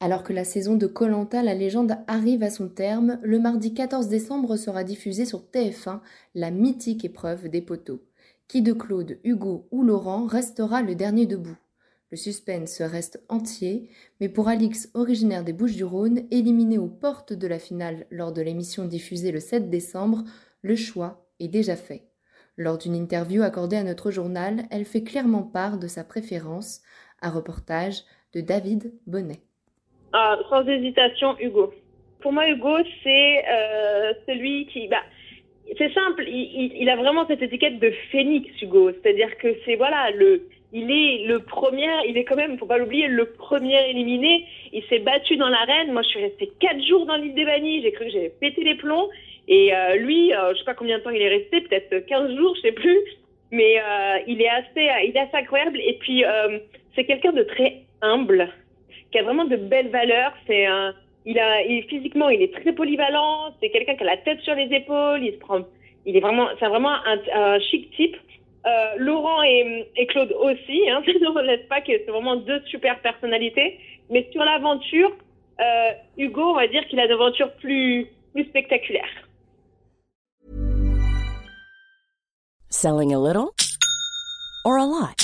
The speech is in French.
Alors que la saison de Colanta, la légende arrive à son terme, le mardi 14 décembre sera diffusée sur TF1 la mythique épreuve des poteaux. Qui de Claude, Hugo ou Laurent restera le dernier debout? Le suspense reste entier, mais pour Alix, originaire des Bouches-du-Rhône, éliminé aux portes de la finale lors de l'émission diffusée le 7 décembre, le choix est déjà fait. Lors d'une interview accordée à notre journal, elle fait clairement part de sa préférence, un reportage de David Bonnet. Ah, sans hésitation, Hugo. Pour moi, Hugo, c'est euh, celui qui... Bah, c'est simple, il, il, a vraiment cette étiquette de phénix, Hugo. C'est-à-dire que c'est, voilà, le, il est le premier, il est quand même, faut pas l'oublier, le premier éliminé. Il s'est battu dans l'arène. Moi, je suis restée quatre jours dans l'île des Bannis. J'ai cru que j'avais pété les plombs. Et euh, lui, euh, je sais pas combien de temps il est resté, peut-être 15 jours, je sais plus. Mais euh, il est assez, il est assez incroyable. Et puis, euh, c'est quelqu'un de très humble qui a vraiment de belles valeurs. C'est un, il a, physiquement, il est très polyvalent. C'est quelqu'un qui a la tête sur les épaules. Il se prend, il est vraiment, c'est vraiment un, chic type. Euh, Laurent et, Claude aussi. Hein, ne relève pas que c'est vraiment deux super personnalités. Mais sur l'aventure, euh, Hugo, on va dire qu'il a une aventure plus, plus spectaculaire. Selling a little or a lot?